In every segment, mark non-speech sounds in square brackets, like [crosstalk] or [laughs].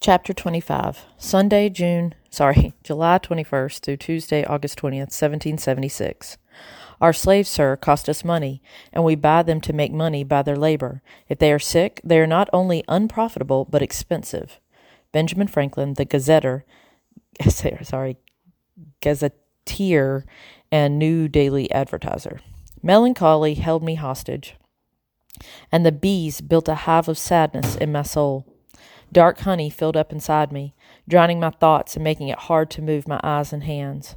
Chapter 25 Sunday, June, sorry, [laughs] July 21st through Tuesday, August 20th, 1776. Our slaves, sir, cost us money, and we buy them to make money by their labor. If they are sick, they are not only unprofitable, but expensive. Benjamin Franklin, the Gazetter, [laughs] sorry, Gazetteer, and New Daily Advertiser. Melancholy held me hostage, and the bees built a hive of sadness in my soul. Dark honey filled up inside me, drowning my thoughts and making it hard to move my eyes and hands.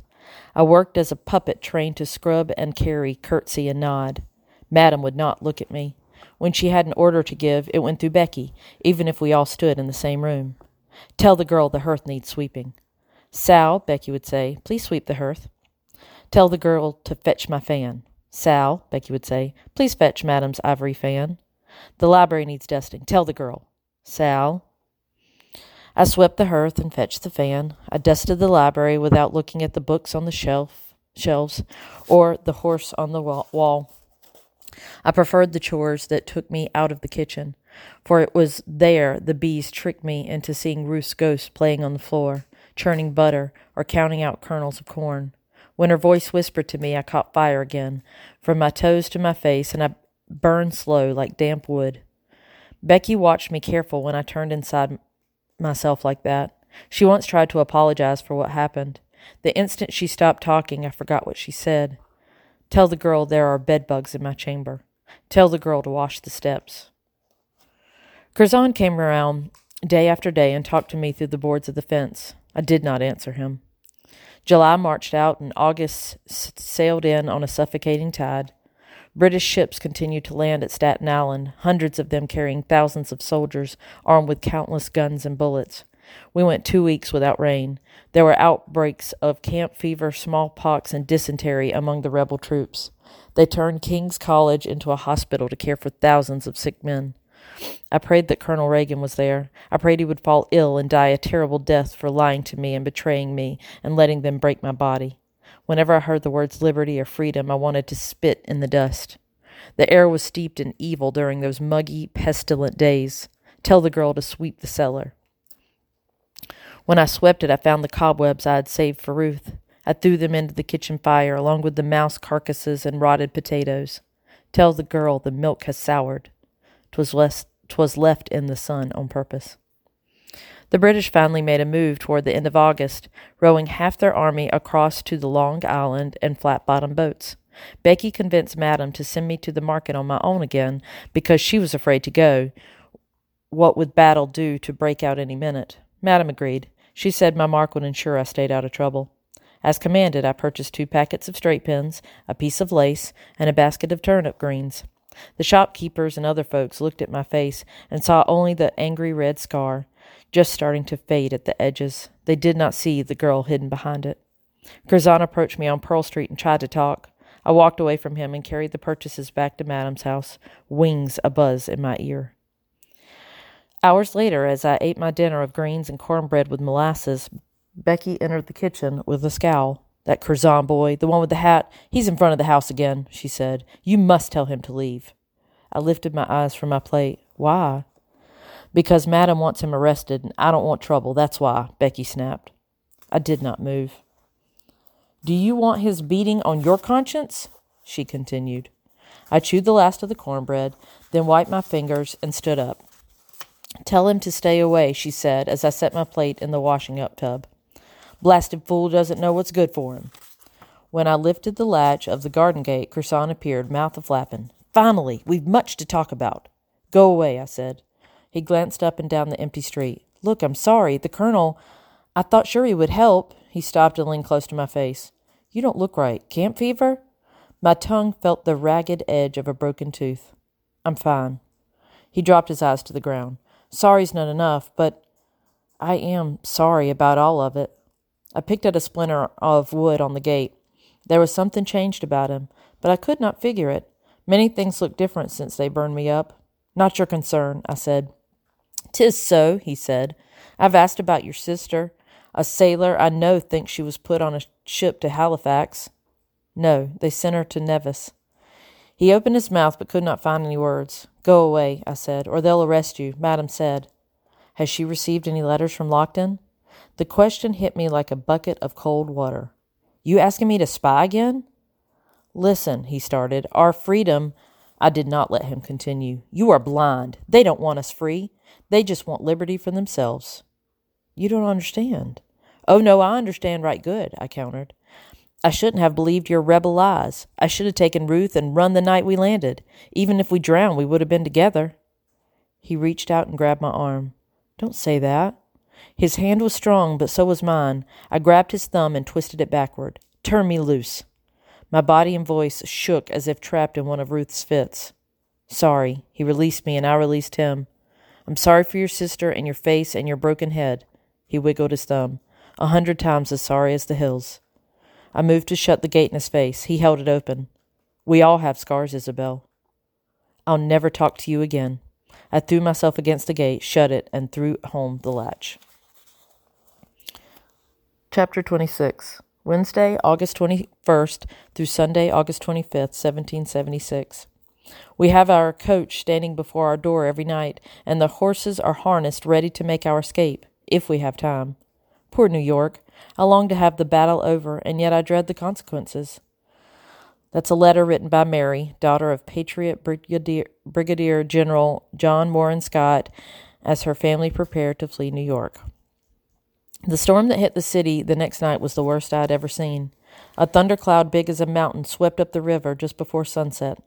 I worked as a puppet trained to scrub and carry, curtsy and nod. Madam would not look at me. When she had an order to give, it went through Becky, even if we all stood in the same room. Tell the girl the hearth needs sweeping. Sal, Becky would say, please sweep the hearth. Tell the girl to fetch my fan. Sal, Becky would say, please fetch Madam's ivory fan. The library needs dusting. Tell the girl. Sal, I swept the hearth and fetched the fan. I dusted the library without looking at the books on the shelf shelves or the horse on the wall. I preferred the chores that took me out of the kitchen, for it was there the bees tricked me into seeing Ruth's ghost playing on the floor, churning butter, or counting out kernels of corn. When her voice whispered to me, I caught fire again, from my toes to my face, and I burned slow like damp wood. Becky watched me careful when I turned inside myself like that. She once tried to apologize for what happened. The instant she stopped talking, I forgot what she said. Tell the girl there are bedbugs in my chamber. Tell the girl to wash the steps. Curzon came around day after day and talked to me through the boards of the fence. I did not answer him. July marched out, and August sailed in on a suffocating tide. British ships continued to land at Staten Island, hundreds of them carrying thousands of soldiers armed with countless guns and bullets. We went two weeks without rain. There were outbreaks of camp fever, smallpox, and dysentery among the rebel troops. They turned King's College into a hospital to care for thousands of sick men. I prayed that Colonel Regan was there. I prayed he would fall ill and die a terrible death for lying to me and betraying me and letting them break my body. Whenever I heard the words liberty or freedom, I wanted to spit in the dust. The air was steeped in evil during those muggy, pestilent days. Tell the girl to sweep the cellar. When I swept it, I found the cobwebs I had saved for Ruth. I threw them into the kitchen fire, along with the mouse carcasses and rotted potatoes. Tell the girl the milk has soured. 'Twas, less, 'twas left in the sun on purpose. The British finally made a move toward the end of August, rowing half their army across to the Long Island in flat bottomed boats. Becky convinced Madam to send me to the market on my own again because she was afraid to go. What would battle do to break out any minute? Madam agreed. She said my mark would ensure I stayed out of trouble. As commanded, I purchased two packets of straight pins, a piece of lace, and a basket of turnip greens. The shopkeepers and other folks looked at my face and saw only the angry red scar just starting to fade at the edges. They did not see the girl hidden behind it. Curzon approached me on Pearl Street and tried to talk. I walked away from him and carried the purchases back to Madame's house, wings abuzz in my ear. Hours later, as I ate my dinner of greens and cornbread with molasses, Becky entered the kitchen with a scowl. That Curzon boy, the one with the hat, he's in front of the house again, she said. You must tell him to leave. I lifted my eyes from my plate. Why? Because Madam wants him arrested, and I don't want trouble. That's why, Becky snapped. I did not move. Do you want his beating on your conscience? she continued. I chewed the last of the cornbread, then wiped my fingers and stood up. Tell him to stay away, she said as I set my plate in the washing up tub. Blasted fool doesn't know what's good for him. When I lifted the latch of the garden gate, Curzon appeared, mouth a flapping. Finally, we've much to talk about. Go away, I said. He glanced up and down the empty street. Look, I'm sorry. The colonel. I thought sure he would help. He stopped and leaned close to my face. You don't look right. Camp fever? My tongue felt the ragged edge of a broken tooth. I'm fine. He dropped his eyes to the ground. Sorry's not enough, but I am sorry about all of it. I picked at a splinter of wood on the gate. There was something changed about him, but I could not figure it. Many things look different since they burned me up. Not your concern, I said. Tis so, he said. I've asked about your sister. A sailor I know thinks she was put on a ship to Halifax. No, they sent her to Nevis. He opened his mouth but could not find any words. Go away, I said, or they'll arrest you, Madam said. Has she received any letters from Lockton? The question hit me like a bucket of cold water. You asking me to spy again? Listen, he started. Our freedom. I did not let him continue. You are blind. They don't want us free. They just want liberty for themselves. You don't understand. Oh, no, I understand right good, I countered. I shouldn't have believed your rebel lies. I should have taken Ruth and run the night we landed. Even if we drowned, we would have been together. He reached out and grabbed my arm. Don't say that. His hand was strong, but so was mine. I grabbed his thumb and twisted it backward. Turn me loose. My body and voice shook as if trapped in one of Ruth's fits. Sorry. He released me, and I released him. I'm sorry for your sister and your face and your broken head. He wiggled his thumb. A hundred times as sorry as the hills. I moved to shut the gate in his face. He held it open. We all have scars, Isabel. I'll never talk to you again. I threw myself against the gate, shut it, and threw home the latch. Chapter 26 Wednesday, August 21st through Sunday, August 25th, 1776. We have our coach standing before our door every night, and the horses are harnessed ready to make our escape, if we have time. Poor New York. I long to have the battle over, and yet I dread the consequences. That's a letter written by Mary, daughter of Patriot Brigadier, Brigadier General John Morin Scott, as her family prepared to flee New York. The storm that hit the city the next night was the worst I had ever seen. A thundercloud big as a mountain swept up the river just before sunset.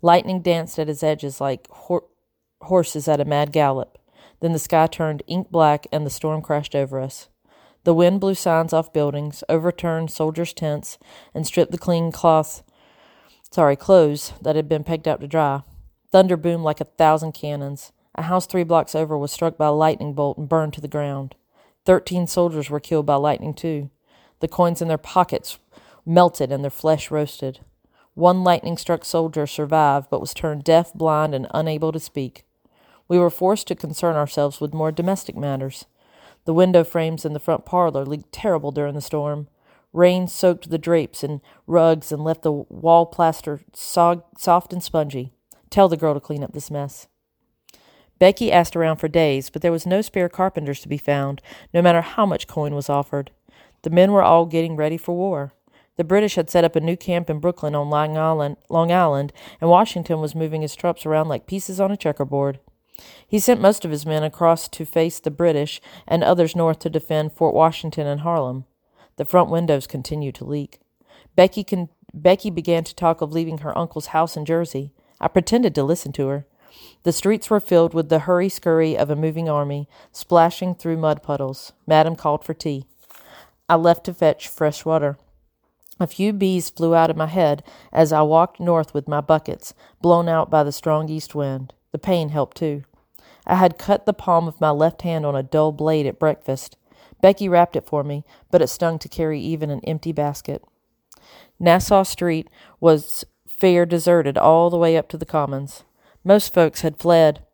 Lightning danced at its edges like hor- horses at a mad gallop. Then the sky turned ink black and the storm crashed over us. The wind blew signs off buildings, overturned soldiers' tents, and stripped the clean cloth, sorry, clothes that had been pegged out to dry. Thunder boomed like a thousand cannons. A house three blocks over was struck by a lightning bolt and burned to the ground. Thirteen soldiers were killed by lightning, too. The coins in their pockets melted and their flesh roasted. One lightning struck soldier survived, but was turned deaf, blind, and unable to speak. We were forced to concern ourselves with more domestic matters. The window frames in the front parlor leaked terrible during the storm. Rain soaked the drapes and rugs and left the wall plaster so- soft and spongy. Tell the girl to clean up this mess. Becky asked around for days, but there was no spare carpenters to be found, no matter how much coin was offered. The men were all getting ready for war. The British had set up a new camp in Brooklyn on Long Island, Long Island, and Washington was moving his troops around like pieces on a checkerboard. He sent most of his men across to face the British and others north to defend Fort Washington and Harlem. The front windows continued to leak. Becky, con- Becky began to talk of leaving her uncle's house in Jersey. I pretended to listen to her. The streets were filled with the hurry scurry of a moving army, splashing through mud puddles. Madame called for tea. I left to fetch fresh water. A few bees flew out of my head as I walked north with my buckets, blown out by the strong east wind. The pain helped too. I had cut the palm of my left hand on a dull blade at breakfast. Becky wrapped it for me, but it stung to carry even an empty basket. Nassau Street was fair deserted all the way up to the Commons. Most folks had fled.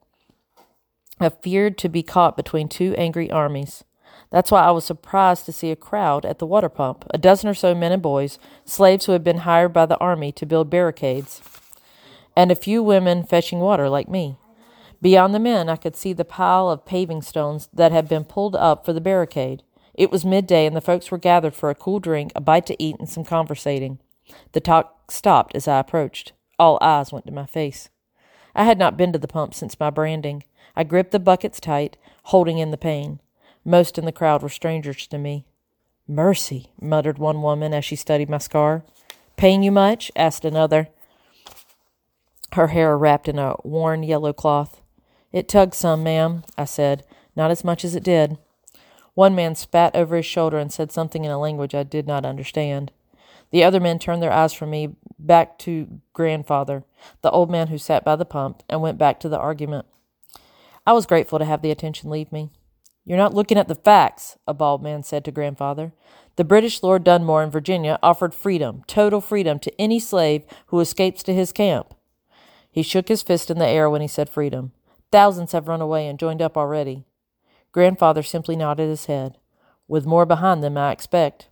I feared to be caught between two angry armies. That's why I was surprised to see a crowd at the water pump, a dozen or so men and boys, slaves who had been hired by the army to build barricades and a few women fetching water like me. Beyond the men, I could see the pile of paving stones that had been pulled up for the barricade. It was midday, and the folks were gathered for a cool drink, a bite to eat, and some conversating. The talk stopped as I approached. All eyes went to my face. I had not been to the pump since my branding. I gripped the buckets tight, holding in the pain. Most in the crowd were strangers to me. Mercy, muttered one woman as she studied my scar. Pain you much? asked another her hair wrapped in a worn yellow cloth. It tugged some, ma'am, I said, not as much as it did. One man spat over his shoulder and said something in a language I did not understand. The other men turned their eyes from me back to grandfather, the old man who sat by the pump, and went back to the argument. I was grateful to have the attention leave me. You're not looking at the facts, a bald man said to grandfather. The British Lord Dunmore in Virginia offered freedom, total freedom, to any slave who escapes to his camp. He shook his fist in the air when he said freedom. Thousands have run away and joined up already. Grandfather simply nodded his head. With more behind them, I expect.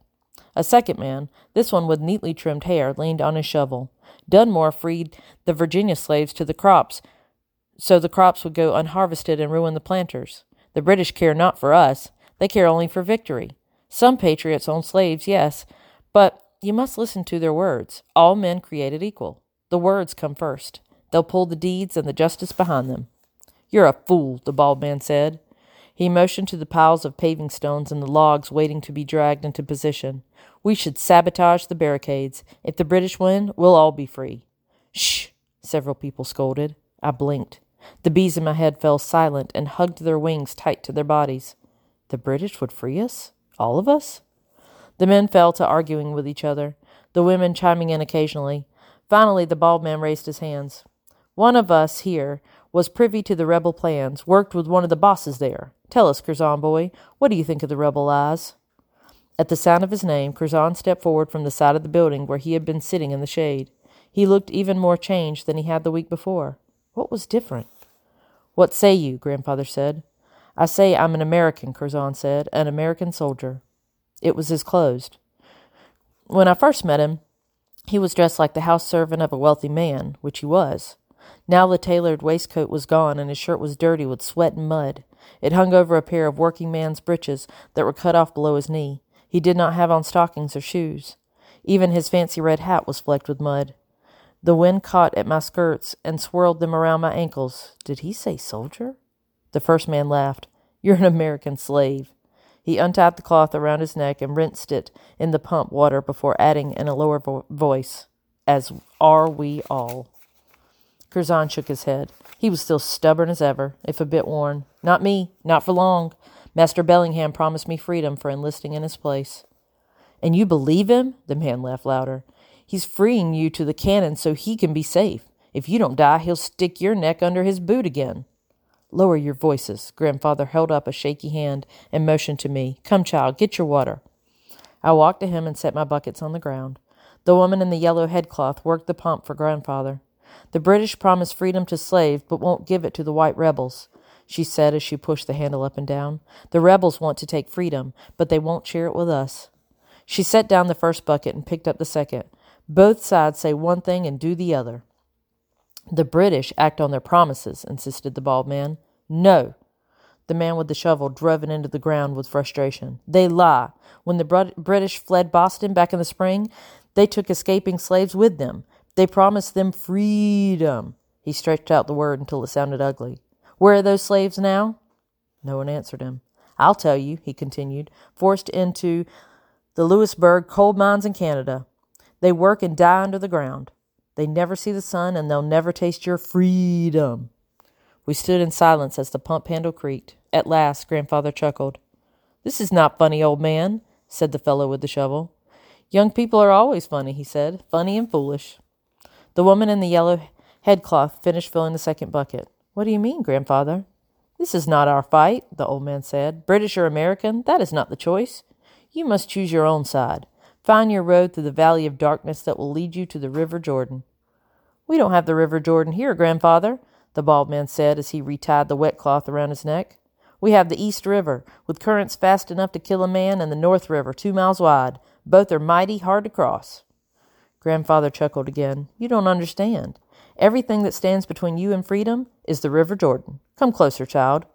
A second man, this one with neatly trimmed hair, leaned on his shovel. Dunmore freed the Virginia slaves to the crops, so the crops would go unharvested and ruin the planters. The British care not for us, they care only for victory. Some patriots own slaves, yes, but you must listen to their words. All men created equal. The words come first. They'll pull the deeds and the justice behind them. You're a fool, the bald man said. He motioned to the piles of paving stones and the logs waiting to be dragged into position. We should sabotage the barricades. If the British win, we'll all be free. Shh, several people scolded. I blinked. The bees in my head fell silent and hugged their wings tight to their bodies. The British would free us? All of us? The men fell to arguing with each other, the women chiming in occasionally. Finally, the bald man raised his hands. One of us here was privy to the rebel plans, worked with one of the bosses there. Tell us, Curzon boy, what do you think of the rebel lies? At the sound of his name, Curzon stepped forward from the side of the building where he had been sitting in the shade. He looked even more changed than he had the week before. What was different? What say you? grandfather said. I say I'm an American, Curzon said, an American soldier. It was his clothes. When I first met him, he was dressed like the house servant of a wealthy man, which he was. Now the tailored waistcoat was gone, and his shirt was dirty with sweat and mud. It hung over a pair of working man's breeches that were cut off below his knee. He did not have on stockings or shoes. Even his fancy red hat was flecked with mud. The wind caught at my skirts and swirled them around my ankles. Did he say soldier? The first man laughed. You're an American slave. He untied the cloth around his neck and rinsed it in the pump water before adding in a lower vo- voice, As are we all. Curzon shook his head. He was still stubborn as ever, if a bit worn. Not me, not for long. Master Bellingham promised me freedom for enlisting in his place. And you believe him? The man laughed louder. He's freeing you to the cannon so he can be safe. If you don't die, he'll stick your neck under his boot again. Lower your voices. Grandfather held up a shaky hand and motioned to me. Come, child, get your water. I walked to him and set my buckets on the ground. The woman in the yellow headcloth worked the pump for grandfather. The British promise freedom to slaves, but won't give it to the white rebels, she said as she pushed the handle up and down. The rebels want to take freedom, but they won't share it with us. She set down the first bucket and picked up the second. Both sides say one thing and do the other. The British act on their promises, insisted the bald man. No. The man with the shovel drove it into the ground with frustration. They lie. When the British fled Boston back in the spring, they took escaping slaves with them. They promised them freedom. He stretched out the word until it sounded ugly. Where are those slaves now? No one answered him. I'll tell you, he continued, forced into the Louisbourg coal mines in Canada. They work and die under the ground. They never see the sun, and they'll never taste your freedom. We stood in silence as the pump handle creaked. At last, grandfather chuckled. This is not funny, old man, said the fellow with the shovel. Young people are always funny, he said, funny and foolish. The woman in the yellow headcloth finished filling the second bucket. What do you mean, grandfather? This is not our fight, the old man said. British or American, that is not the choice. You must choose your own side. Find your road through the valley of darkness that will lead you to the river Jordan. We don't have the river Jordan here, grandfather, the bald man said as he retied the wet cloth around his neck. We have the East River, with currents fast enough to kill a man, and the North River, two miles wide. Both are mighty hard to cross. Grandfather chuckled again. You don't understand. Everything that stands between you and freedom is the River Jordan. Come closer, child.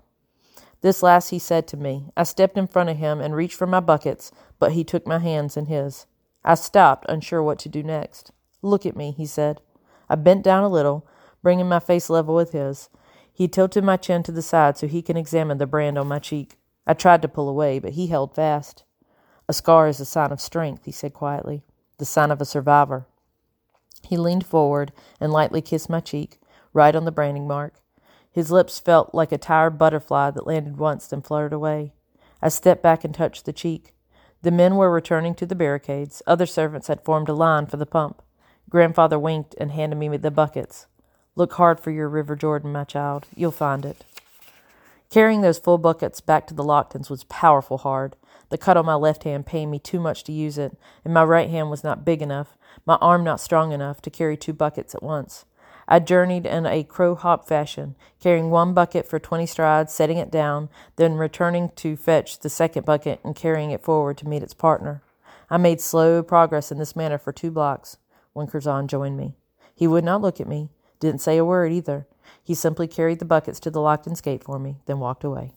This last he said to me. I stepped in front of him and reached for my buckets, but he took my hands in his. I stopped, unsure what to do next. Look at me, he said. I bent down a little, bringing my face level with his. He tilted my chin to the side so he can examine the brand on my cheek. I tried to pull away, but he held fast. A scar is a sign of strength, he said quietly the sign of a survivor. He leaned forward and lightly kissed my cheek, right on the branding mark. His lips felt like a tired butterfly that landed once then fluttered away. I stepped back and touched the cheek. The men were returning to the barricades. Other servants had formed a line for the pump. Grandfather winked and handed me the buckets. Look hard for your River Jordan, my child. You'll find it. Carrying those full buckets back to the Locktons was powerful hard. The cut on my left hand pained me too much to use it, and my right hand was not big enough, my arm not strong enough to carry two buckets at once. I journeyed in a crow hop fashion, carrying one bucket for twenty strides, setting it down, then returning to fetch the second bucket and carrying it forward to meet its partner. I made slow progress in this manner for two blocks when Curzon joined me. He would not look at me, didn't say a word either. He simply carried the buckets to the gate for me, then walked away.